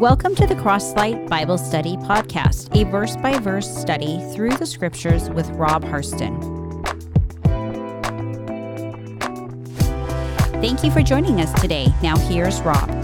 Welcome to the Crosslight Bible Study Podcast, a verse by verse study through the scriptures with Rob Harston. Thank you for joining us today. Now, here's Rob.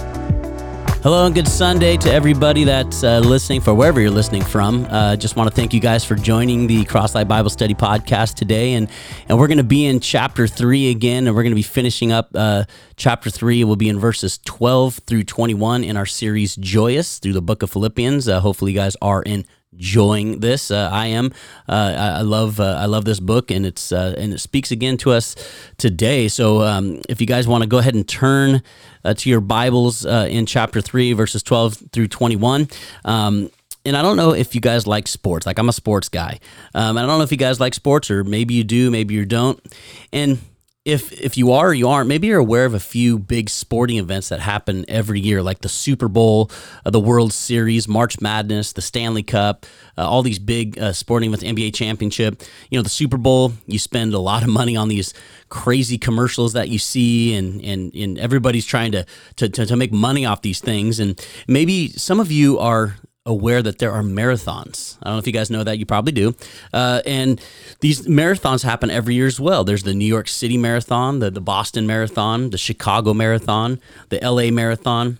Hello and good Sunday to everybody that's uh, listening for wherever you're listening from. Uh, just want to thank you guys for joining the Crosslight Bible Study podcast today, and and we're going to be in chapter three again, and we're going to be finishing up uh, chapter three. We'll be in verses 12 through 21 in our series Joyous through the Book of Philippians. Uh, hopefully, you guys are in enjoying this. Uh, I am. Uh, I, I, love. Uh, I love this book, and it's uh, and it speaks again to us today. So, um, if you guys want to go ahead and turn uh, to your Bibles uh, in chapter three, verses twelve through twenty one. Um, and I don't know if you guys like sports. Like I'm a sports guy. Um, I don't know if you guys like sports, or maybe you do, maybe you don't. And if if you are or you aren't, maybe you're aware of a few big sporting events that happen every year, like the Super Bowl, uh, the World Series, March Madness, the Stanley Cup, uh, all these big uh, sporting events, NBA championship. You know, the Super Bowl, you spend a lot of money on these crazy commercials that you see, and and, and everybody's trying to, to to to make money off these things. And maybe some of you are aware that there are marathons. I don't know if you guys know that. You probably do. Uh, and these marathons happen every year as well. There's the New York City Marathon, the, the Boston Marathon, the Chicago Marathon, the LA Marathon.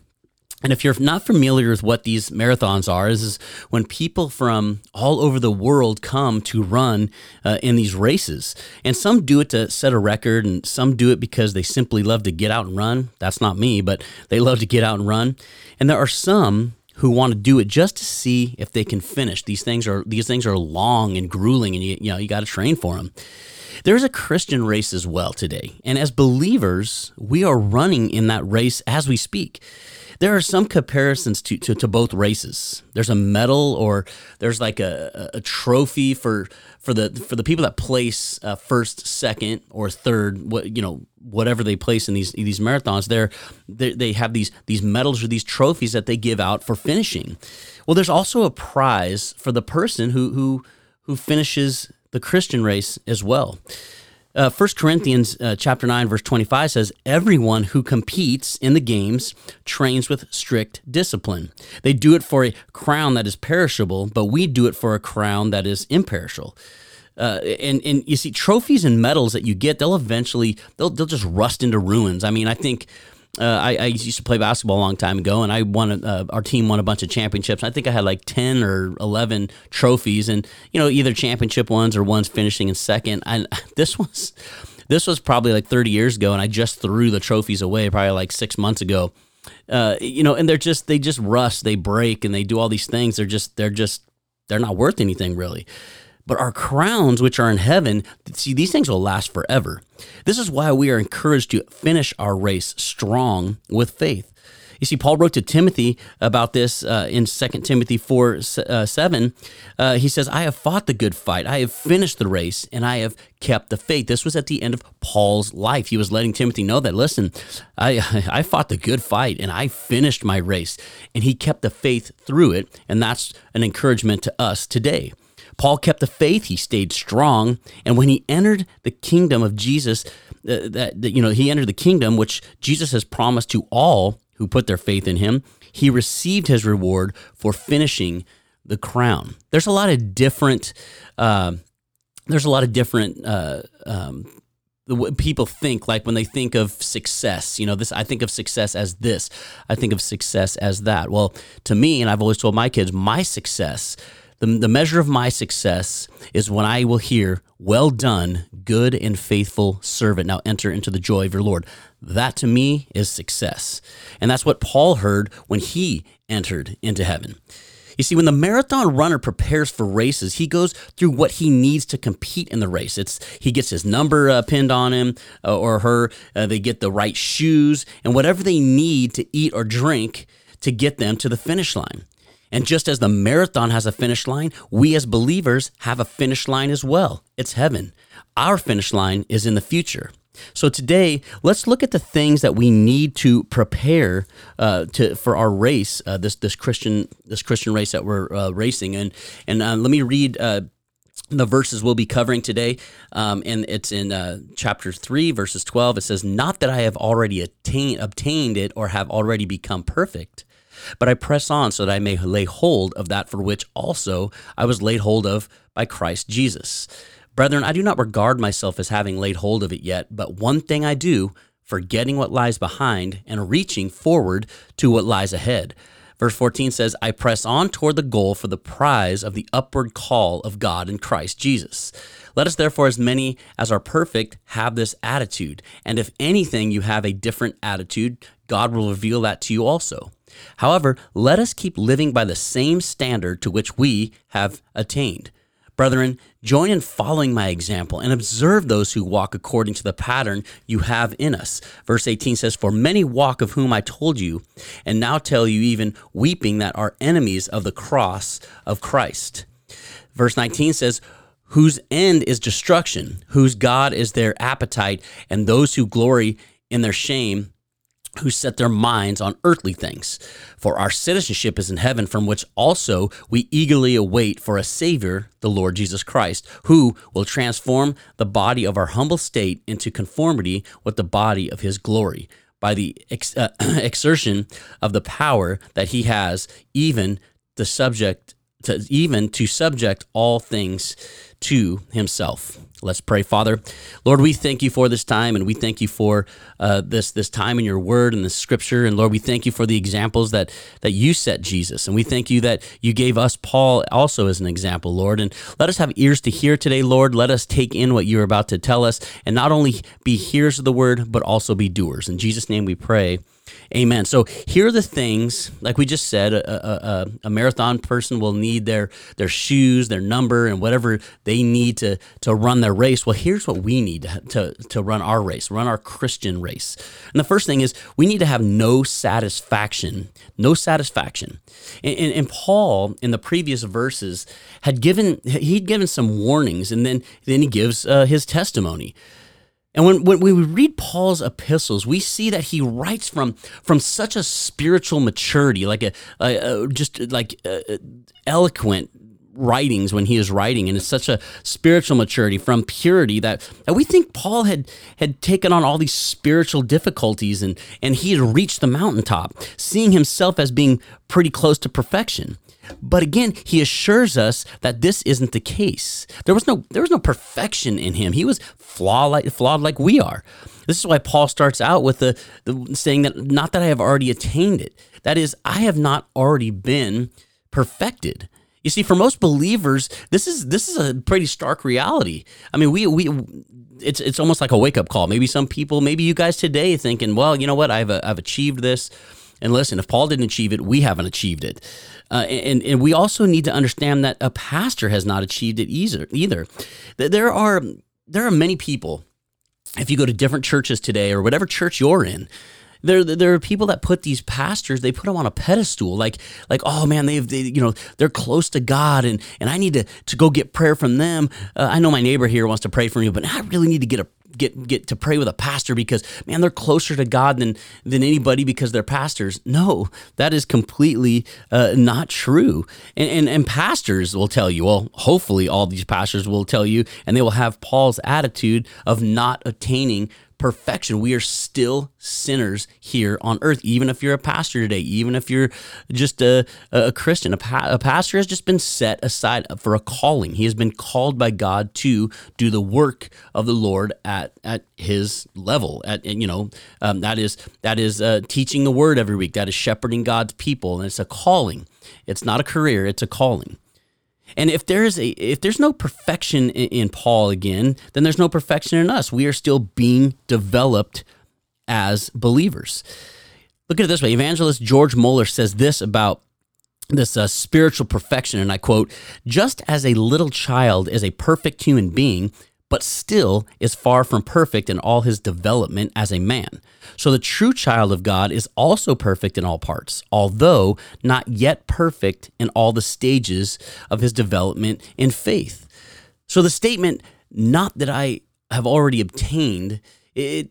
And if you're not familiar with what these marathons are, is, is when people from all over the world come to run uh, in these races. And some do it to set a record, and some do it because they simply love to get out and run. That's not me, but they love to get out and run. And there are some who want to do it just to see if they can finish. These things are these things are long and grueling, and you you know you got to train for them. There's a Christian race as well today, and as believers, we are running in that race as we speak. There are some comparisons to, to, to both races. There's a medal, or there's like a, a trophy for for the for the people that place uh, first, second, or third. What you know, whatever they place in these these marathons, they're, they they have these these medals or these trophies that they give out for finishing. Well, there's also a prize for the person who who who finishes the Christian race as well. Uh, 1 Corinthians uh, chapter 9 verse 25 says everyone who competes in the games trains with strict discipline. They do it for a crown that is perishable, but we do it for a crown that is imperishable. Uh, and and you see trophies and medals that you get, they'll eventually they'll they'll just rust into ruins. I mean, I think uh, I, I, used to play basketball a long time ago, and I won. Uh, our team won a bunch of championships. I think I had like ten or eleven trophies, and you know either championship ones or ones finishing in second. And this was this was probably like thirty years ago, and I just threw the trophies away probably like six months ago. Uh, you know, and they're just they just rust, they break, and they do all these things. They're just they're just they're not worth anything really. But our crowns, which are in heaven, see, these things will last forever. This is why we are encouraged to finish our race strong with faith. You see, Paul wrote to Timothy about this uh, in 2 Timothy 4 uh, 7. Uh, he says, I have fought the good fight, I have finished the race, and I have kept the faith. This was at the end of Paul's life. He was letting Timothy know that, listen, I, I fought the good fight and I finished my race. And he kept the faith through it. And that's an encouragement to us today. Paul kept the faith, he stayed strong, and when he entered the kingdom of Jesus, uh, that, that, you know, he entered the kingdom which Jesus has promised to all who put their faith in him, he received his reward for finishing the crown. There's a lot of different uh, there's a lot of different uh, um, people think like when they think of success you know this i think of success as this i think of success as that well to me and i've always told my kids my success the, the measure of my success is when I will hear, Well done, good and faithful servant. Now enter into the joy of your Lord. That to me is success. And that's what Paul heard when he entered into heaven. You see, when the marathon runner prepares for races, he goes through what he needs to compete in the race. It's he gets his number uh, pinned on him uh, or her. Uh, they get the right shoes and whatever they need to eat or drink to get them to the finish line. And just as the marathon has a finish line, we as believers have a finish line as well. It's heaven. Our finish line is in the future. So today, let's look at the things that we need to prepare uh, to for our race, uh, this this Christian this Christian race that we're uh, racing. And and uh, let me read uh, the verses we'll be covering today. Um, and it's in uh, chapter 3, verses 12. It says, Not that I have already attained, obtained it or have already become perfect, but I press on so that I may lay hold of that for which also I was laid hold of by Christ Jesus. Brethren, I do not regard myself as having laid hold of it yet, but one thing I do, forgetting what lies behind and reaching forward to what lies ahead. Verse 14 says, I press on toward the goal for the prize of the upward call of God in Christ Jesus. Let us therefore, as many as are perfect, have this attitude. And if anything you have a different attitude, God will reveal that to you also. However, let us keep living by the same standard to which we have attained. Brethren, join in following my example and observe those who walk according to the pattern you have in us. Verse 18 says, For many walk of whom I told you, and now tell you, even weeping, that are enemies of the cross of Christ. Verse 19 says, Whose end is destruction, whose God is their appetite, and those who glory in their shame who set their minds on earthly things. For our citizenship is in heaven, from which also we eagerly await for a Savior, the Lord Jesus Christ, who will transform the body of our humble state into conformity with the body of his glory by the ex- uh, exertion of the power that he has, even the subject to even to subject all things to himself. Let's pray, Father. Lord, we thank you for this time, and we thank you for uh, this this time in your Word and the Scripture. And Lord, we thank you for the examples that that you set Jesus, and we thank you that you gave us Paul also as an example, Lord. And let us have ears to hear today, Lord. Let us take in what you're about to tell us, and not only be hearers of the Word, but also be doers. In Jesus' name, we pray. Amen. So here are the things, like we just said, a, a, a, marathon person will need their their shoes, their number, and whatever they need to to run their race. Well, here's what we need to, to, to run our race, run our Christian race. And the first thing is we need to have no satisfaction, no satisfaction. And, and, and Paul in the previous verses had given he'd given some warnings, and then then he gives uh, his testimony. And when, when we read Paul's epistles, we see that he writes from from such a spiritual maturity, like a, a, a just like a, eloquent writings when he is writing, and it's such a spiritual maturity from purity that, that we think Paul had had taken on all these spiritual difficulties, and and he had reached the mountaintop, seeing himself as being pretty close to perfection. But again, he assures us that this isn't the case. There was no there was no perfection in him. He was flawed like flawed like we are. This is why Paul starts out with the, the saying that not that I have already attained it. That is, I have not already been perfected. You see, for most believers, this is this is a pretty stark reality. I mean, we we it's it's almost like a wake up call. Maybe some people, maybe you guys today, thinking, well, you know what, I've I've achieved this. And listen, if Paul didn't achieve it, we haven't achieved it. Uh, and, and we also need to understand that a pastor has not achieved it either. Either there are there are many people. If you go to different churches today or whatever church you're in, there there are people that put these pastors they put them on a pedestal like like oh man they've they, you know they're close to God and and I need to to go get prayer from them uh, I know my neighbor here wants to pray for me but I really need to get a get get to pray with a pastor because man they're closer to God than than anybody because they're pastors. No, that is completely uh, not true. And, and and pastors will tell you. Well, hopefully all these pastors will tell you, and they will have Paul's attitude of not attaining perfection. We are still sinners here on earth, even if you're a pastor today, even if you're just a, a Christian. A, pa- a pastor has just been set aside for a calling. He has been called by God to do the work of the Lord at, at his level. At you know um, that is that is uh, teaching the word every week. That is shepherding God's people, and it's a calling. It's not a career. It's a calling. And if there is a if there's no perfection in, in, Paul again, then there's no perfection in us. We are still being developed as believers. Look at it this way. Evangelist George Mueller says this about this uh, spiritual perfection, and I quote: "Just as a little child is a perfect human being, but still is far from perfect in all his development as a man. So the true child of God is also perfect in all parts, although not yet perfect in all the stages of his development in faith. So the statement, not that I have already obtained, it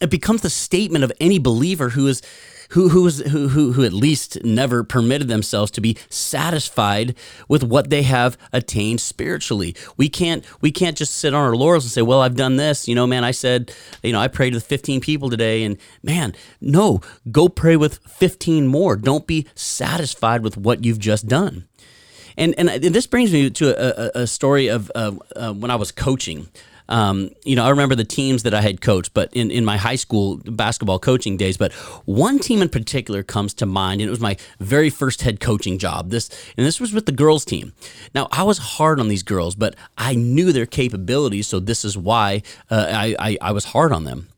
it becomes the statement of any believer who is who who, who who at least never permitted themselves to be satisfied with what they have attained spiritually. We can't we can't just sit on our laurels and say, "Well, I've done this." You know, man, I said, you know, I prayed with 15 people today and man, no, go pray with 15 more. Don't be satisfied with what you've just done. And and, and this brings me to a, a story of uh, uh, when I was coaching. Um, you know, I remember the teams that I had coached, but in, in my high school basketball coaching days, but one team in particular comes to mind, and it was my very first head coaching job. This and this was with the girls team. Now I was hard on these girls, but I knew their capabilities, so this is why uh, I, I I was hard on them.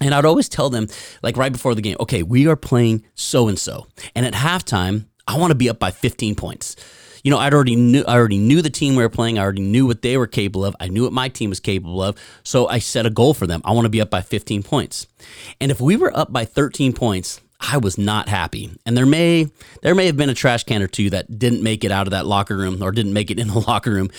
And I'd always tell them, like right before the game, okay, we are playing so and so, and at halftime, I want to be up by 15 points you know, I'd already knew I already knew the team we were playing. I already knew what they were capable of. I knew what my team was capable of. So I set a goal for them. I want to be up by 15 points. And if we were up by 13 points, I was not happy. And there may there may have been a trash can or two that didn't make it out of that locker room or didn't make it in the locker room.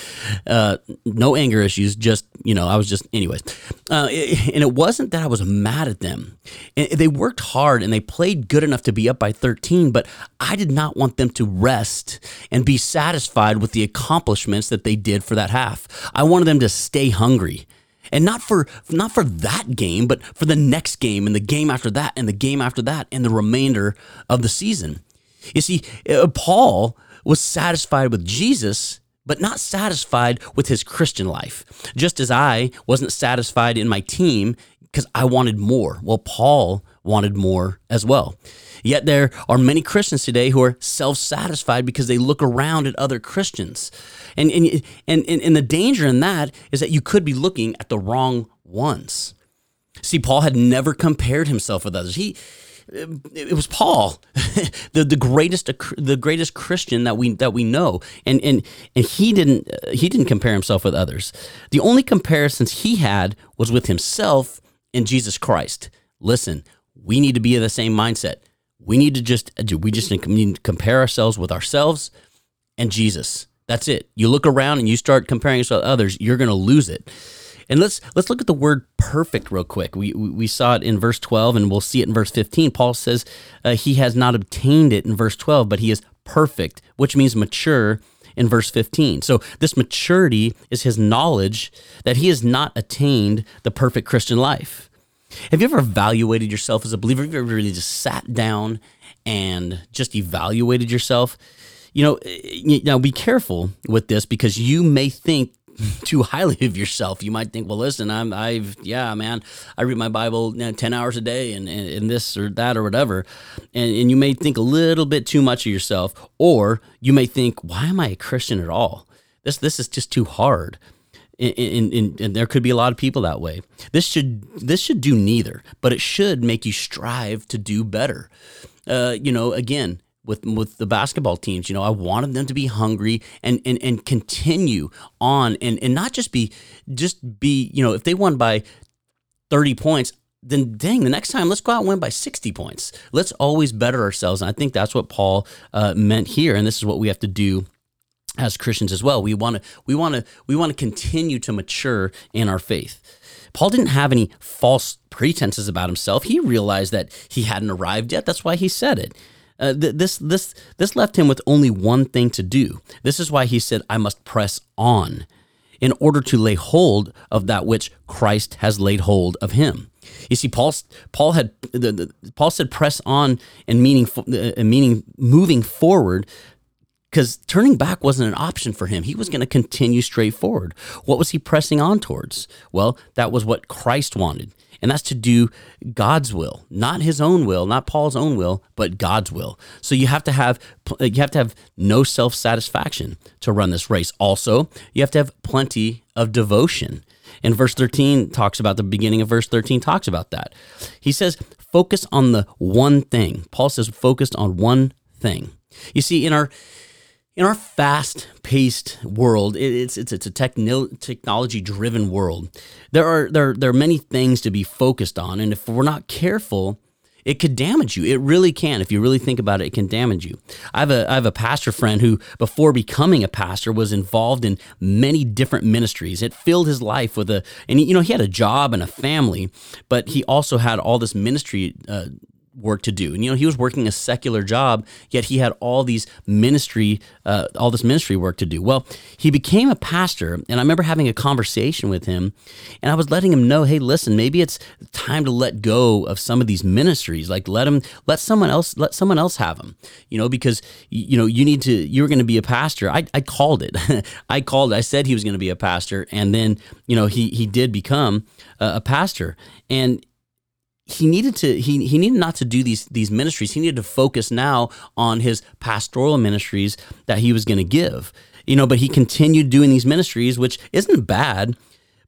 Uh, no anger issues, just you know, I was just anyways. Uh, and it wasn't that I was mad at them. They worked hard and they played good enough to be up by 13, but I did not want them to rest and be satisfied with the accomplishments that they did for that half. I wanted them to stay hungry and not for not for that game, but for the next game and the game after that and the game after that and the remainder of the season. You see, uh, Paul was satisfied with Jesus, but not satisfied with his Christian life. Just as I wasn't satisfied in my team because I wanted more. Well, Paul wanted more as well. Yet there are many Christians today who are self-satisfied because they look around at other Christians. And, and, and, and the danger in that is that you could be looking at the wrong ones. See, Paul had never compared himself with others. He, it was Paul, the, the greatest the greatest Christian that we that we know, and and and he didn't he didn't compare himself with others. The only comparisons he had was with himself and Jesus Christ. Listen, we need to be in the same mindset. We need to just we just need to compare ourselves with ourselves and Jesus. That's it. You look around and you start comparing yourself to others, you're going to lose it. And let's let's look at the word perfect real quick. We we saw it in verse 12 and we'll see it in verse 15. Paul says uh, he has not obtained it in verse 12, but he is perfect, which means mature in verse 15. So this maturity is his knowledge that he has not attained the perfect Christian life. Have you ever evaluated yourself as a believer? Have you ever really just sat down and just evaluated yourself? You know, eh, now be careful with this because you may think too highly of yourself. You might think, well, listen, I'm, I've, yeah, man, I read my Bible you know, 10 hours a day and, and, and, this or that or whatever. And, and you may think a little bit too much of yourself, or you may think, why am I a Christian at all? This, this is just too hard. And, and, and, there could be a lot of people that way. This should this should do neither, but it should make you strive to do better. Uh, you know, again, with with the basketball teams, you know, I wanted them to be hungry and and and continue on and and not just be just be you know if they won by thirty points. Then, dang, the next time, let's go out and win by 60 points. Let's always better ourselves. And I think that's what Paul uh, meant here. And this is what we have to do as Christians as well. We want to we want to we want to continue to mature in our faith. Paul didn't have any false pretenses about himself. He realized that he hadn't arrived yet. That's why he said it. Uh, th- this this this left him with only one thing to do. This is why he said, "I must press on." In order to lay hold of that which Christ has laid hold of him. You see, Paul Paul had the, the, Paul said, "Press on," and meaning uh, meaning moving forward because turning back wasn't an option for him. He was going to continue straight forward. What was he pressing on towards? Well, that was what Christ wanted, and that's to do God's will, not his own will, not Paul's own will, but God's will. So you have to have you have to have no self satisfaction to run this race. Also, you have to have plenty of devotion. And verse 13 talks about the beginning of verse 13 talks about that. He says, focus on the one thing. Paul says, focused on one thing. You see, in our in our fast-paced world, it's it's it's a techno- technology-driven world. There are there there are many things to be focused on, and if we're not careful, it could damage you. It really can. If you really think about it, it can damage you. I have a I have a pastor friend who, before becoming a pastor, was involved in many different ministries. It filled his life with a, and he, you know he had a job and a family, but he also had all this ministry. Uh, work to do. And you know, he was working a secular job, yet he had all these ministry, uh, all this ministry work to do. Well, he became a pastor, and I remember having a conversation with him, and I was letting him know, hey, listen, maybe it's time to let go of some of these ministries. Like let him, let someone else, let someone else have them. You know, because you know you need to. You're going to be a pastor. I, I called it. I called. It. I said he was going to be a pastor, and then you know he he did become a, a pastor, and he needed to he he needed not to do these these ministries. He needed to focus now on his pastoral ministries that he was going to give. You know, but he continued doing these ministries, which isn't bad.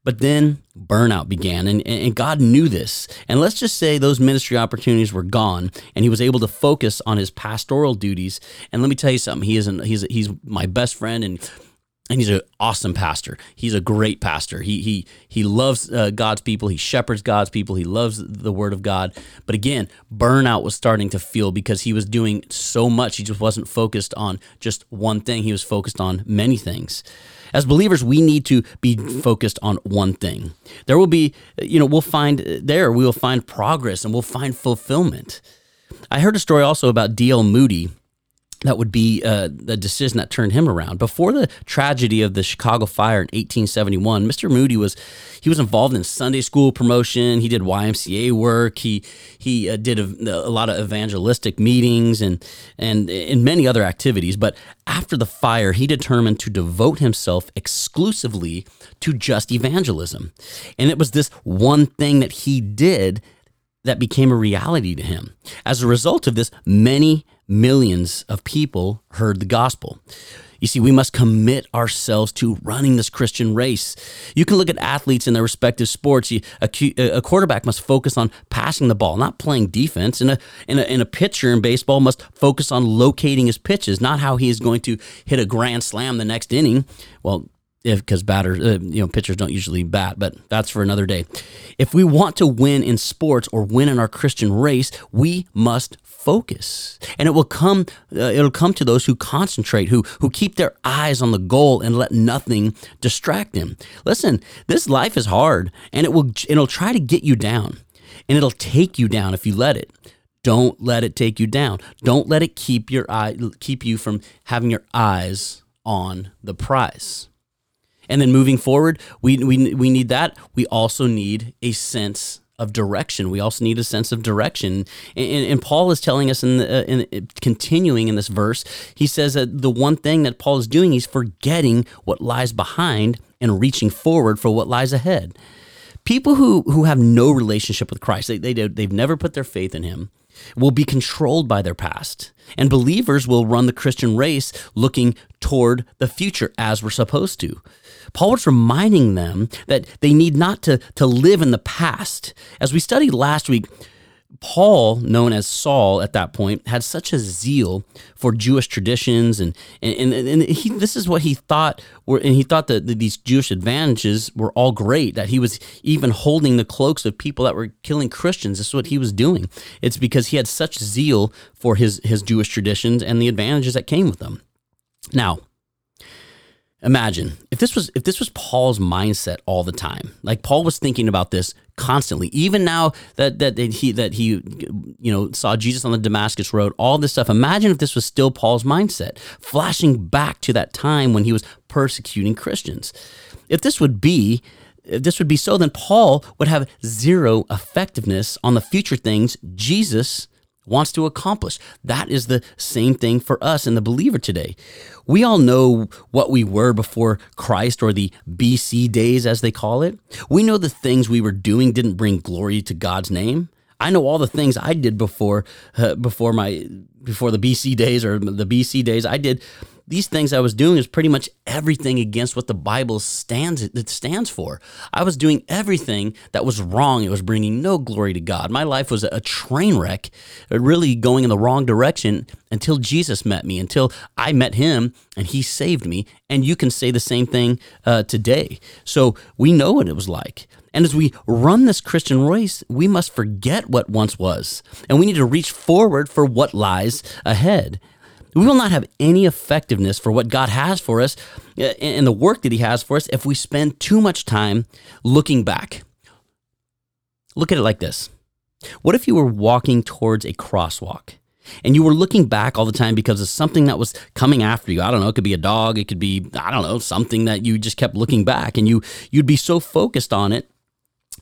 But then burnout began, and, and God knew this. And let's just say those ministry opportunities were gone, and he was able to focus on his pastoral duties. And let me tell you something: he isn't he's he's my best friend, and and he's an awesome pastor. He's a great pastor. He he he loves uh, God's people. He shepherds God's people. He loves the Word of God. But again, burnout was starting to feel because he was doing so much. He just wasn't focused on just one thing. He was focused on many things. As believers, we need to be focused on one thing. There will be, you know, we'll find there we will find progress and we'll find fulfillment. I heard a story also about D.L. Moody that would be uh, the decision that turned him around. Before the tragedy of the Chicago fire in 1871, Mr. Moody was he was involved in Sunday school promotion. He did YMCA work. He he uh, did a, a, lot of evangelistic meetings and and and many other activities. But after the fire, he determined to devote himself exclusively to just evangelism, and it was this one thing that he did that became a reality to him. As a result of this, many millions of people heard the gospel. You see, we must commit ourselves to running this Christian race. You can look at athletes in their respective sports. A quarterback must focus on passing the ball, not playing defense. And a, and a, and a pitcher in baseball must focus on locating his pitches, not how he is going to hit a grand slam the next inning. Well, because batters, uh, you know, pitchers don't usually bat, but that's for another day. If we want to win in sports or win in our Christian race, we must focus, and it will come. Uh, it'll come to those who concentrate, who who keep their eyes on the goal and let nothing distract them. Listen, this life is hard, and it will it'll try to get you down, and it'll take you down if you let it. Don't let it take you down. Don't let it keep your eye keep you from having your eyes on the prize. And then moving forward, we, we, we need that. We also need a sense of direction. We also need a sense of direction. And, and Paul is telling us in, the, uh, in uh, continuing in this verse, he says that the one thing that Paul is doing, he's forgetting what lies behind and reaching forward for what lies ahead. People who, who have no relationship with Christ, they, they, they've never put their faith in him, will be controlled by their past. And believers will run the Christian race looking toward the future as we're supposed to. Paul was reminding them that they need not to, to live in the past. As we studied last week, Paul, known as Saul at that point, had such a zeal for Jewish traditions, and and, and, he, this is what he thought were, and he thought that these Jewish advantages were all great. That he was even holding the cloaks of people that were killing Christians. This is what he was doing. It's because he had such zeal for his his Jewish traditions and the advantages that came with them. Now, Imagine if this was if this was Paul's mindset all the time. Like Paul was thinking about this constantly. Even now that that he that he you know saw Jesus on the Damascus road, all this stuff. Imagine if this was still Paul's mindset, flashing back to that time when he was persecuting Christians. If this would be if this would be so, then Paul would have zero effectiveness on the future things Jesus wants to accomplish. That is the same thing for us and the believer today. We all know what we were before Christ or the BC days, as they call it. We know the things we were doing didn't bring glory to God's name. I know all the things I did before uh, before my before the BC days or the BC days. I did these things I was doing is pretty much everything against what the Bible stands it stands for. I was doing everything that was wrong. It was bringing no glory to God. My life was a train wreck, uh, really going in the wrong direction until Jesus met me, until I met Him and He saved me. And you can say the same thing uh, today. So we know what it was like. And as we run this Christian race, we must forget what once was, and we need to reach forward for what lies ahead. We will not have any effectiveness for what God has for us uh, and the work that He has for us if we spend too much time looking back. Look at it like this What if you were walking towards a crosswalk and you were looking back all the time because of something that was coming after you? I don't know, it could be a dog, it could be I don't know, something that you just kept looking back and you you'd be so focused on it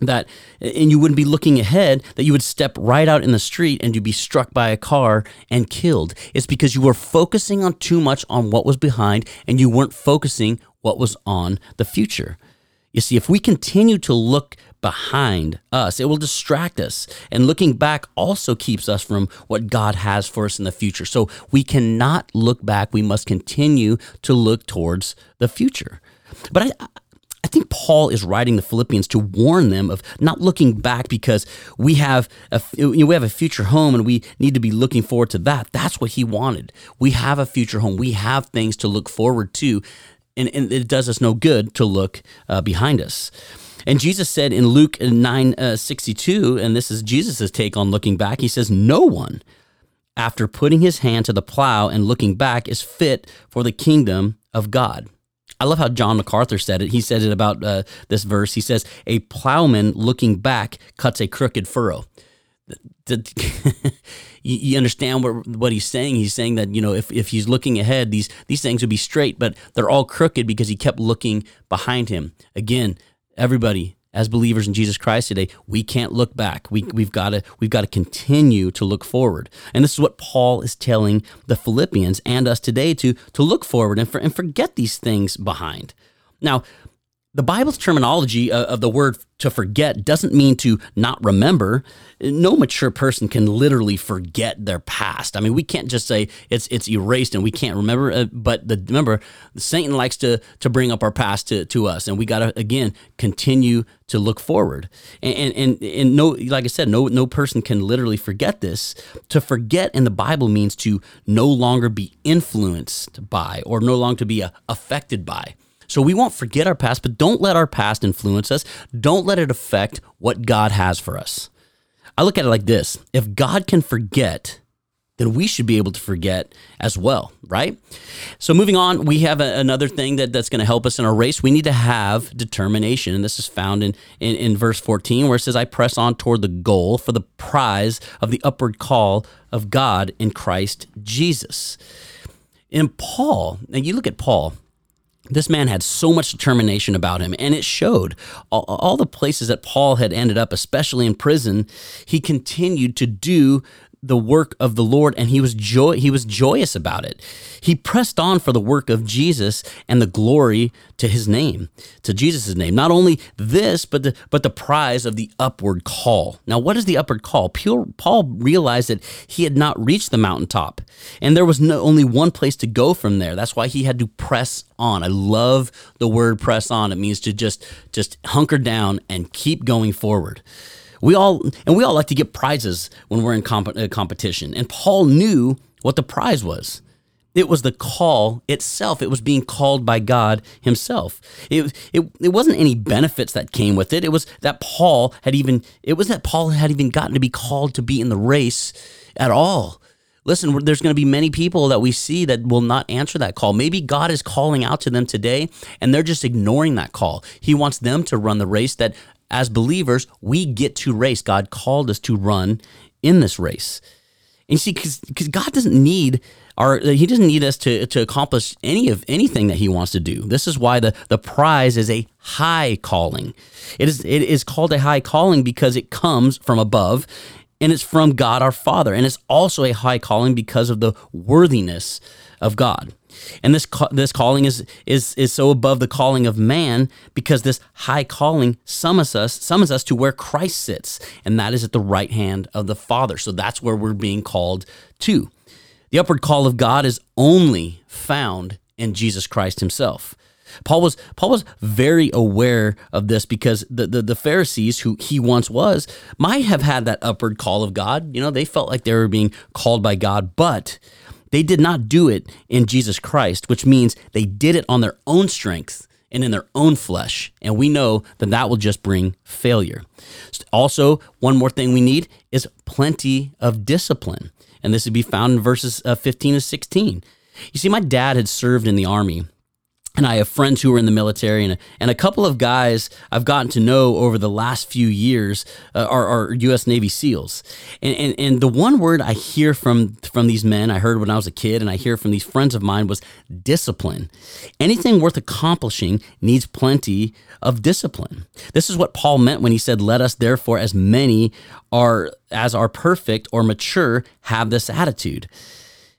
that and you wouldn't be looking ahead that you would step right out in the street and you'd be struck by a car and killed. It's because you were focusing on too much on what was behind and you weren't focusing what was on the future. You see if we continue to look behind us it will distract us. And looking back also keeps us from what god has for us in the future. So we cannot look back. We must continue to look towards the future. But I, think Paul is writing the Philippians to warn them of not looking back because we have a you know, we have a future home and we need to be looking forward to that. That's what he wanted. We have a future home. We have things to look forward to, and, and it does us no good to look uh, behind us. And Jesus said in Luke 9 uh, 62, and this is Jesus' take on looking back, he says, No one, after putting his hand to the plow and looking back, is fit for the kingdom of God. I love how John MacArthur said it. He said it about uh, this verse. He says, A plowman looking back cuts a crooked furrow. you understand what, what he's saying? He's saying that, you know, if, if he's looking ahead, these, these things would be straight, but they're all crooked because he kept looking behind him. Again, everybody, as believers in Jesus Christ today, we can't look back. We, we've got to we've got to continue to look forward. And this is what Paul is telling the Philippians and us today to to look forward and, for, and forget these things behind. Now, the Bible's terminology of the word to forget doesn't mean to not remember. No mature person can literally forget their past. I mean, we can't just say it's it's erased and we can't remember. Uh, but the, remember, Satan likes to to bring up our past to, to us, and we got to again continue to look forward. And, and and no, like I said, no no person can literally forget this. To forget in the Bible means to no longer be influenced by or no longer to be uh, affected by. So we won't forget our past, but don't let our past influence us. Don't let it affect what God has for us. I look at it like this if God can forget, then we should be able to forget as well, right? So, moving on, we have a, another thing that, that's going to help us in our race. We need to have determination. And this is found in, in, in verse 14, where it says, I press on toward the goal for the prize of the upward call of God in Christ Jesus. In Paul, and you look at Paul, this man had so much determination about him, and it showed. All, all, the places that Paul had ended up, especially in prison, he continued to do the work of the Lord and he was joy he was joyous about it. He pressed on for the work of Jesus and the glory to his name, to Jesus' name. Not only this, but the but the prize of the upward call. Now, what is the upward call? Paul realized that he had not reached the mountaintop and there was no, only one place to go from there. That's why he had to press on. I love the word press on. It means to just just hunker down and keep going forward. We all and we all like to get prizes when we're in comp- uh, competition. And Paul knew what the prize was. It was the call itself. It was being called by God Himself. It, it, it wasn't any benefits that came with it. It was that Paul had even it was that Paul had even gotten to be called to be in the race at all. Listen, there's going to be many people that we see that will not answer that call. Maybe God is calling out to them today and they're just ignoring that call. He wants them to run the race that as believers, we get to race. God called us to run in this race. And you see, because God doesn't need our, He doesn't need us to, to accomplish any of anything that He wants to do. This is why the, the prize is a high calling. It is it is called a high calling because it comes from above, and it's from God our Father, and it's also a high calling because of the worthiness of God. And this this calling is is is so above the calling of man because this high calling summons us summons us to where Christ sits, and that is at the right hand of the Father. So that's where we're being called to. The upward call of God is only found in Jesus Christ himself. Paul was Paul was very aware of this because the, the, the Pharisees, who he once was, might have had that upward call of God. You know, they felt like they were being called by God, but they did not do it in Jesus Christ, which means they did it on their own strength and in their own flesh. And we know that that will just bring failure. Also, one more thing we need is plenty of discipline. And this would be found in verses uh, 15 and 16. You see, my dad had served in the army and I have friends who are in the military, and, and a couple of guys I've gotten to know over the last few years uh, are, are, U.S. Navy SEALs. And, and, and the one word I hear from, from these men, I heard when I was a kid, and I hear from these friends of mine was discipline. Anything worth accomplishing needs plenty of discipline. This is what Paul meant when he said, Let us therefore, as many are as are perfect or mature, have this attitude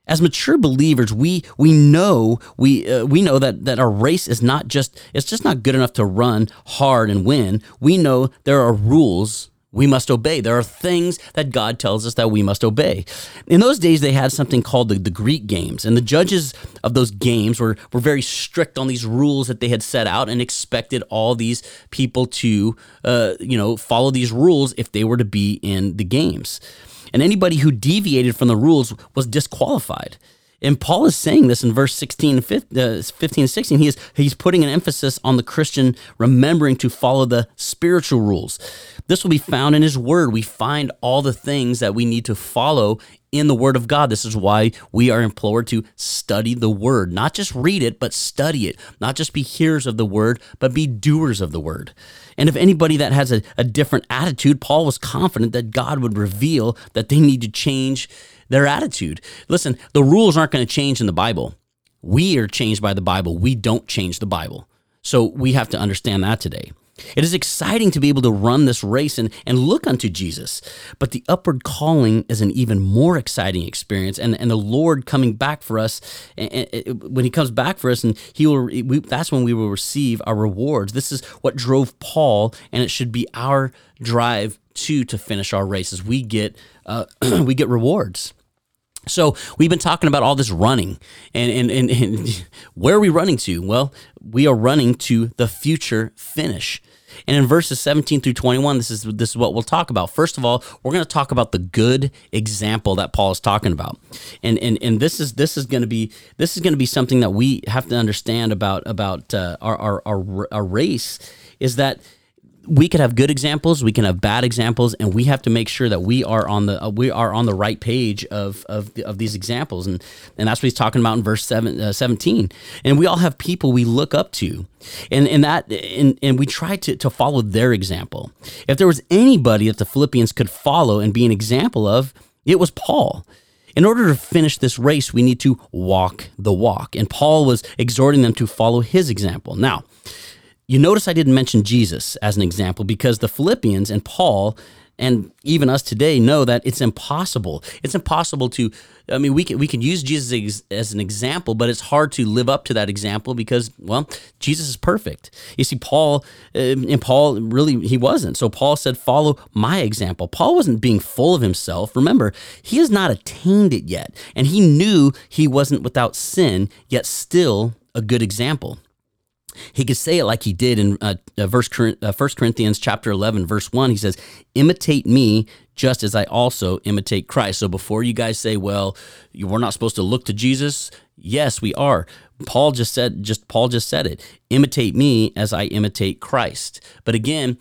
as mature believers, we we know we uh, we know that that our race is not just it's just not good enough to run hard and win. We know there are rules we must obey. There are things that God tells us that we must obey. In those days, they had something called the, the Greek games, and the judges of those games were, were very strict on these rules that they had set out and expected all these people to, uh, you know, follow these rules if they were to be in the games and anybody who deviated from the rules was disqualified. And Paul is saying this in verse 16, uh, 15 and 16. He is, he's putting an emphasis on the Christian remembering to follow the spiritual rules. This will be found in his word. We find all the things that we need to follow in the word of God. This is why we are implored to study the word, not just read it, but study it, not just be hearers of the word, but be doers of the word. And if anybody that has a, a different attitude, Paul was confident that God would reveal that they need to change their attitude. Listen, the rules aren't going to change in the Bible. We are changed by the Bible. We don't change the Bible. So we have to understand that today. It is exciting to be able to run this race and, and look unto Jesus. But the upward calling is an even more exciting experience. And, and the Lord coming back for us, and, and when He comes back for us, and He will, we, that's when we will receive our rewards. This is what drove Paul, and it should be our drive too to finish our races. We get, uh, we get rewards. So we've been talking about all this running and, and, and, and, where are we running to? Well, we are running to the future finish. And in verses 17 through 21, this is this is what we'll talk about. First of all, we're going to talk about the good example that Paul is talking about. And and and this is this is going to be this is going to be something that we have to understand about about uh, our, our our our race is that we could have good examples, we can have bad examples, and we have to make sure that we are on the uh, we are on the right page of of, of these examples, and and that's what he's talking about in verse seven, uh, 17. And we all have people we look up to, and and that and, and we try to to follow their example. If there was anybody that the Philippians could follow and be an example of, it was Paul. In order to finish this race, we need to walk the walk, and Paul was exhorting them to follow his example. Now you notice I didn't mention Jesus as an example because the Philippians and Paul and even us today know that it's impossible. It's impossible to. I mean, we can we can use Jesus as an example, but it's hard to live up to that example because, well, Jesus is perfect. You see, Paul um, and Paul really he wasn't. So Paul said, "Follow my example." Paul wasn't being full of himself. Remember, he has not attained it yet, and he knew he wasn't without sin, yet still a good example. He could say it like he did in uh, uh, verse uh, 1 Corinthians chapter 11 verse 1. He says, "Imitate me just as I also imitate Christ." So before you guys say, "Well, we're not supposed to look to Jesus," yes, we are. Paul just said just Paul just said it. Imitate me as I imitate Christ. But again,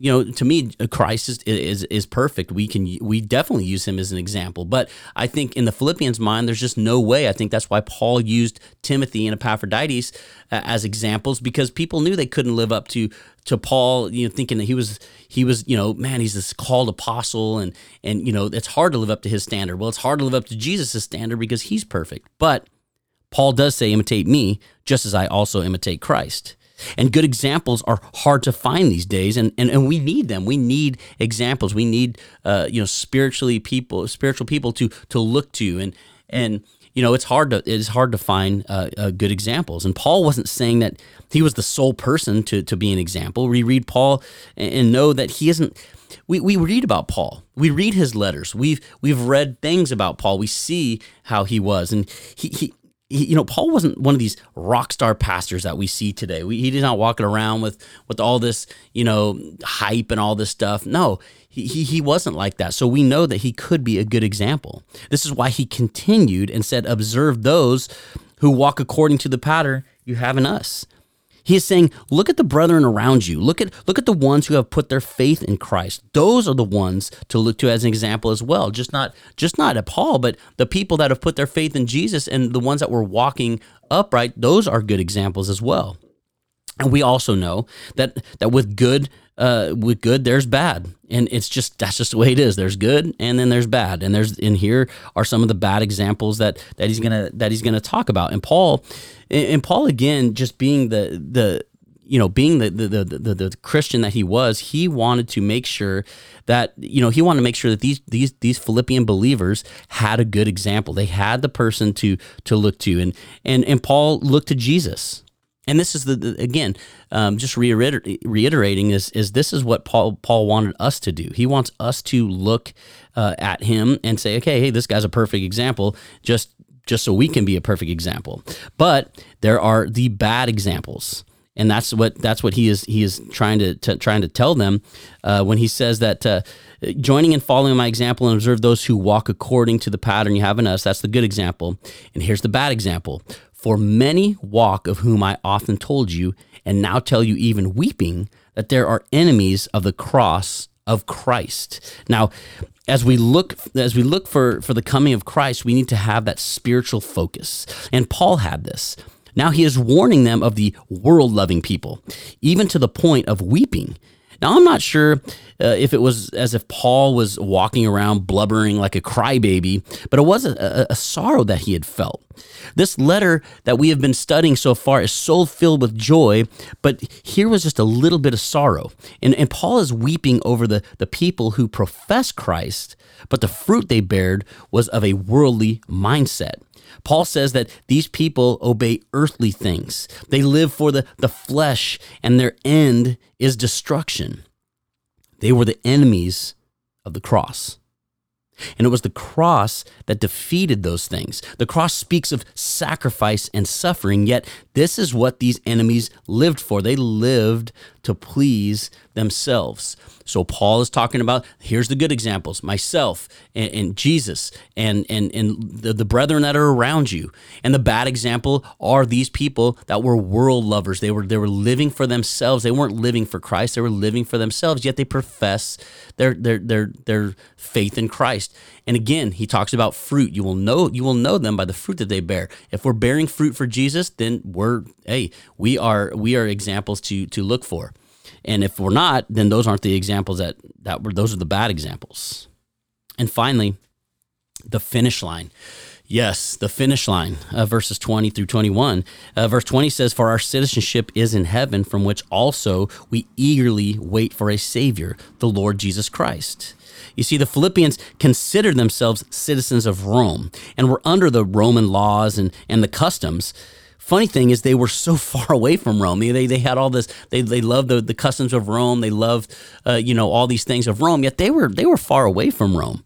you know, to me, Christ is, is is perfect. We can we definitely use him as an example. But I think in the Philippians' mind, there's just no way. I think that's why Paul used Timothy and Epaphroditus uh, as examples because people knew they couldn't live up to to Paul. You know, thinking that he was he was you know man, he's this called apostle, and and you know it's hard to live up to his standard. Well, it's hard to live up to Jesus' standard because he's perfect. But Paul does say, "Imitate me, just as I also imitate Christ." And good examples are hard to find these days, and, and, and we need them. We need examples. We need uh, you know spiritually people, spiritual people to to look to, and and you know it's hard to it's hard to find uh, uh, good examples. And Paul wasn't saying that he was the sole person to to be an example. We read Paul and, know that he isn't. We, we read about Paul. We read his letters. We've we've read things about Paul. We see how he was, and he, he he, you know, Paul wasn't one of these rock star pastors that we see today. We, he did not walking around with with all this, you know, hype and all this stuff. No, he, he, he wasn't like that. So we know that he could be a good example. This is why he continued and said, "Observe those who walk according to the pattern you have in us." He is saying, look at the brethren around you. Look at look at the ones who have put their faith in Christ. Those are the ones to look to as an example as well. Just not just not at Paul, but the people that have put their faith in Jesus and the ones that were walking upright, those are good examples as well. And we also know that that with good uh, with good there's bad. And it's just that's just the way it is. There's good and then there's bad. And there's in here are some of the bad examples that that he's gonna that he's gonna talk about. And paul and paul again just being the the you know being the the, the the the christian that he was he wanted to make sure that you know he wanted to make sure that these these these philippian believers had a good example. They had the person to to look to. And and and paul looked to jesus and this is the, the again, um, just reiter- reiterating is is this is what Paul Paul wanted us to do. He wants us to look uh, at him and say, okay, hey, this guy's a perfect example. Just just so we can be a perfect example. But there are the bad examples, and that's what that's what he is he is trying to, to trying to tell them uh, when he says that. Uh, joining and following my example and observe those who walk according to the pattern you have in us. That's the good example. And here's the bad example. For many walk of whom I often told you, and now tell you even weeping, that there are enemies of the cross of Christ. Now, as we look as we look for for the coming of Christ, we need to have that spiritual focus. And Paul had this. Now he is warning them of the world-loving people, even to the point of weeping. Now, I'm not sure uh, if it was as if Paul was walking around blubbering like a crybaby, but it was a, a, a, sorrow that he had felt. This letter that we have been studying so far is so filled with joy, but here was just a little bit of sorrow. And, and Paul is weeping over the, the people who profess Christ, but the fruit they bared was of a worldly mindset. Paul says that these people obey earthly things. They live for the, the flesh, and their end is destruction. They were the enemies of the cross. And it was the cross that defeated those things. The cross speaks of sacrifice and suffering, yet, this is what these enemies lived for. They lived to please themselves. So Paul is talking about here's the good examples myself and, and Jesus and, and, and the, the brethren that are around you. And the bad example are these people that were world lovers. They were, they were living for themselves. They weren't living for Christ, they were living for themselves, yet they profess their, their, their, their faith in Christ. And again, he talks about fruit. You will know you will know them by the fruit that they bear. If we're bearing fruit for Jesus, then we're hey, we are we are examples to to look for. And if we're not, then those aren't the examples that that were those are the bad examples. And finally, the finish line. Yes, the finish line, uh, verses 20 through 21. Uh, verse 20 says, For our citizenship is in heaven, from which also we eagerly wait for a Savior, the Lord Jesus Christ. You see, the Philippians considered themselves citizens of Rome and were under the Roman laws and, and the customs funny thing is they were so far away from Rome. They, they had all this. They, they loved the, the customs of Rome. They loved uh, you know all these things of Rome. Yet they were they were far away from Rome.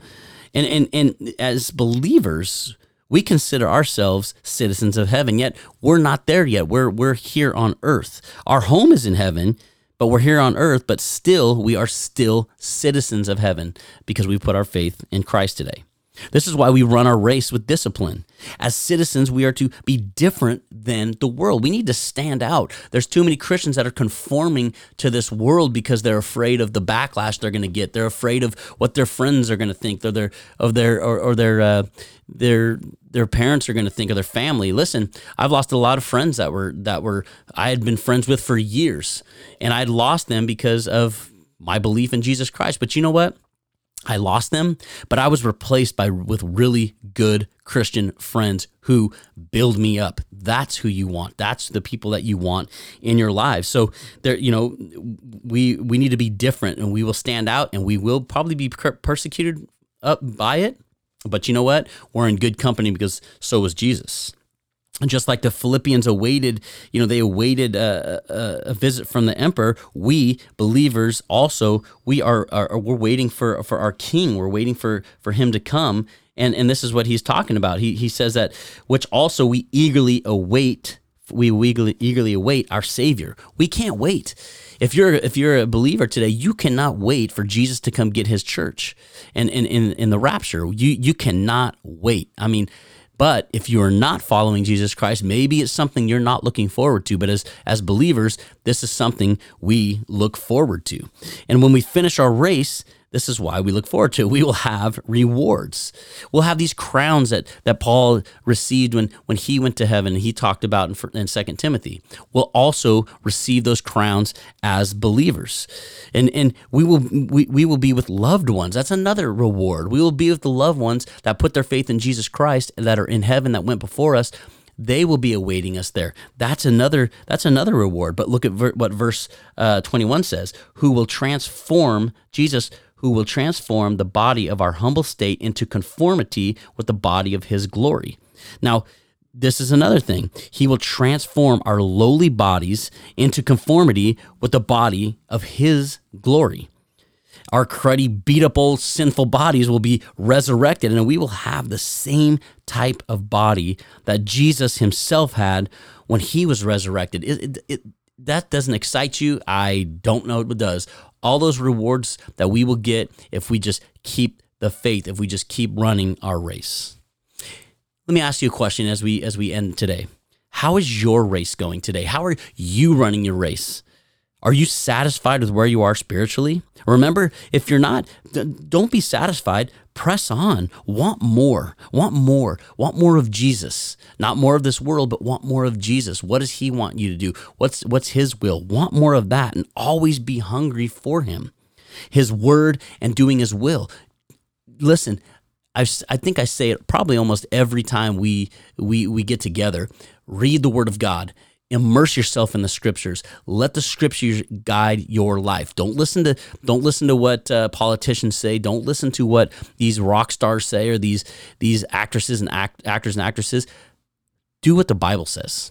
And and and as believers, we consider ourselves citizens of heaven. Yet we're not there yet. We're we're here on earth. Our home is in heaven. But we're here on earth, but still, we are still citizens of heaven because we put our faith in Christ today. This is why we run our race with discipline. As citizens, we are to be different than the world. We need to stand out. There's too many Christians that are conforming to this world because they're afraid of the backlash they're going to get. They're afraid of what their friends are going to think, or their of their or, or their uh, their their parents are going to think of their family. Listen, I've lost a lot of friends that were that were I had been friends with for years, and I'd lost them because of my belief in Jesus Christ. But you know what? I lost them, but I was replaced by with really good Christian friends who build me up. That's who you want. That's the people that you want in your lives. So there, you know, we we need to be different, and we will stand out, and we will probably be persecuted up by it. But you know what? We're in good company because so was Jesus just like the Philippians awaited, you know, they awaited a, a, a, visit from the emperor. We believers also we are, are, we're waiting for for our king. We're waiting for for him to come. And and this is what he's talking about. He he says that which also we eagerly await. We eagerly, eagerly await our Savior. We can't wait. If you're if you're a believer today, you cannot wait for Jesus to come get His church and in, in the rapture. You you cannot wait. I mean But if you are not following Jesus Christ, maybe it's something you're not looking forward to. But as, as believers, this is something we look forward to. And when we finish our race, this is why we look forward to. It. We will have rewards. We'll have these crowns that, that Paul received when, when he went to heaven. He talked about in, in 2 Timothy. We'll also receive those crowns as believers. And, and we, will, we, we will be with loved ones. That's another reward. We will be with the loved ones that put their faith in Jesus Christ that are in heaven that went before us they will be awaiting us there. That's another that's another reward. But look at ver- what verse uh, 21 says, who will transform Jesus who will transform the body of our humble state into conformity with the body of his glory. Now, this is another thing. He will transform our lowly bodies into conformity with the body of his glory. Our cruddy, beat up old sinful bodies will be resurrected, and we will have the same type of body that Jesus himself had when he was resurrected. It, it, it, that doesn't excite you. I don't know what does all those rewards that we will get if we just keep the faith, if we just keep running our race. Let me ask you a question as we as we end today. How is your race going today? How are you running your race? Are you satisfied with where you are spiritually? Remember, if you're not, don't be satisfied. Press on. Want more. Want more. Want more of Jesus. Not more of this world, but want more of Jesus. What does he want you to do? What's what's his will? Want more of that and always be hungry for him. His word and doing his will. Listen, I, I think I say it probably almost every time we we we get together. Read the word of God immerse yourself in the scriptures. Let the scriptures guide your life. Don't listen to don't listen to what uh, politicians say. Don't listen to what these rock stars say or these these actresses and act, actors and actresses. Do what the bible says.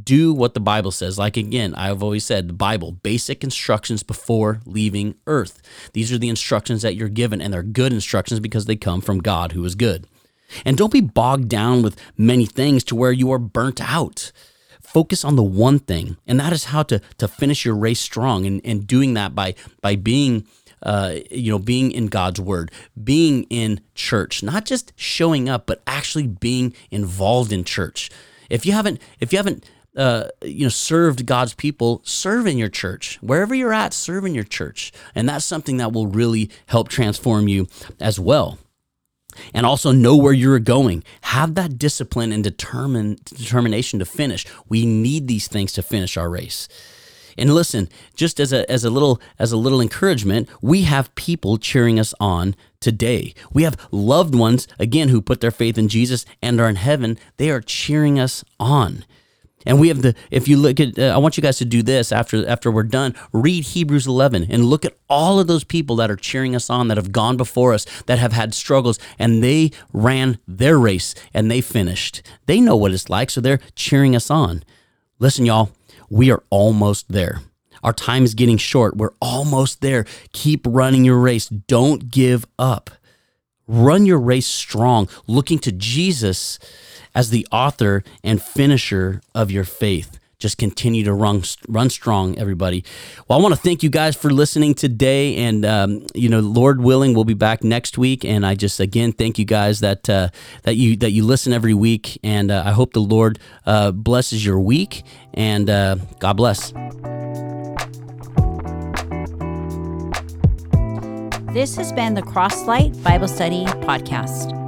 Do what the bible says. Like again i've always said the bible basic instructions before leaving earth. These are the instructions that you're given and they're good instructions because they come from god who is good. And don't be bogged down with many things to where you are burnt out focus on the one thing, and that is how to to finish your race strong. And, and doing that by by being uh, you know, being in God's word, being in church, not just showing up, but actually being involved in church. If you haven't, if you haven't, uh, you know, served God's people, serve in your church. Wherever you're at, serve in your church. And that's something that will really help transform you as well and also know where you're going. Have that discipline and determine, determination to finish. We need these things to finish our race. And listen, just as a as a little as a little encouragement, we have people cheering us on today. We have loved ones again who put their faith in Jesus and are in heaven. They are cheering us on. And we have the if you look at uh, I want you guys to do this after after we're done, read Hebrews 11 and look at all of those people that are cheering us on that have gone before us that have had struggles and they ran their race and they finished. They know what it's like so they're cheering us on. Listen y'all, we are almost there. Our time is getting short. We're almost there. Keep running your race. Don't give up. Run your race strong, looking to Jesus as the author and finisher of your faith. Just continue to run, run strong, everybody. Well, I want to thank you guys for listening today. And, um, you know, Lord willing, we'll be back next week. And I just, again, thank you guys that, uh, that, you, that you listen every week. And uh, I hope the Lord uh, blesses your week. And uh, God bless. This has been the Crosslight Bible Study Podcast.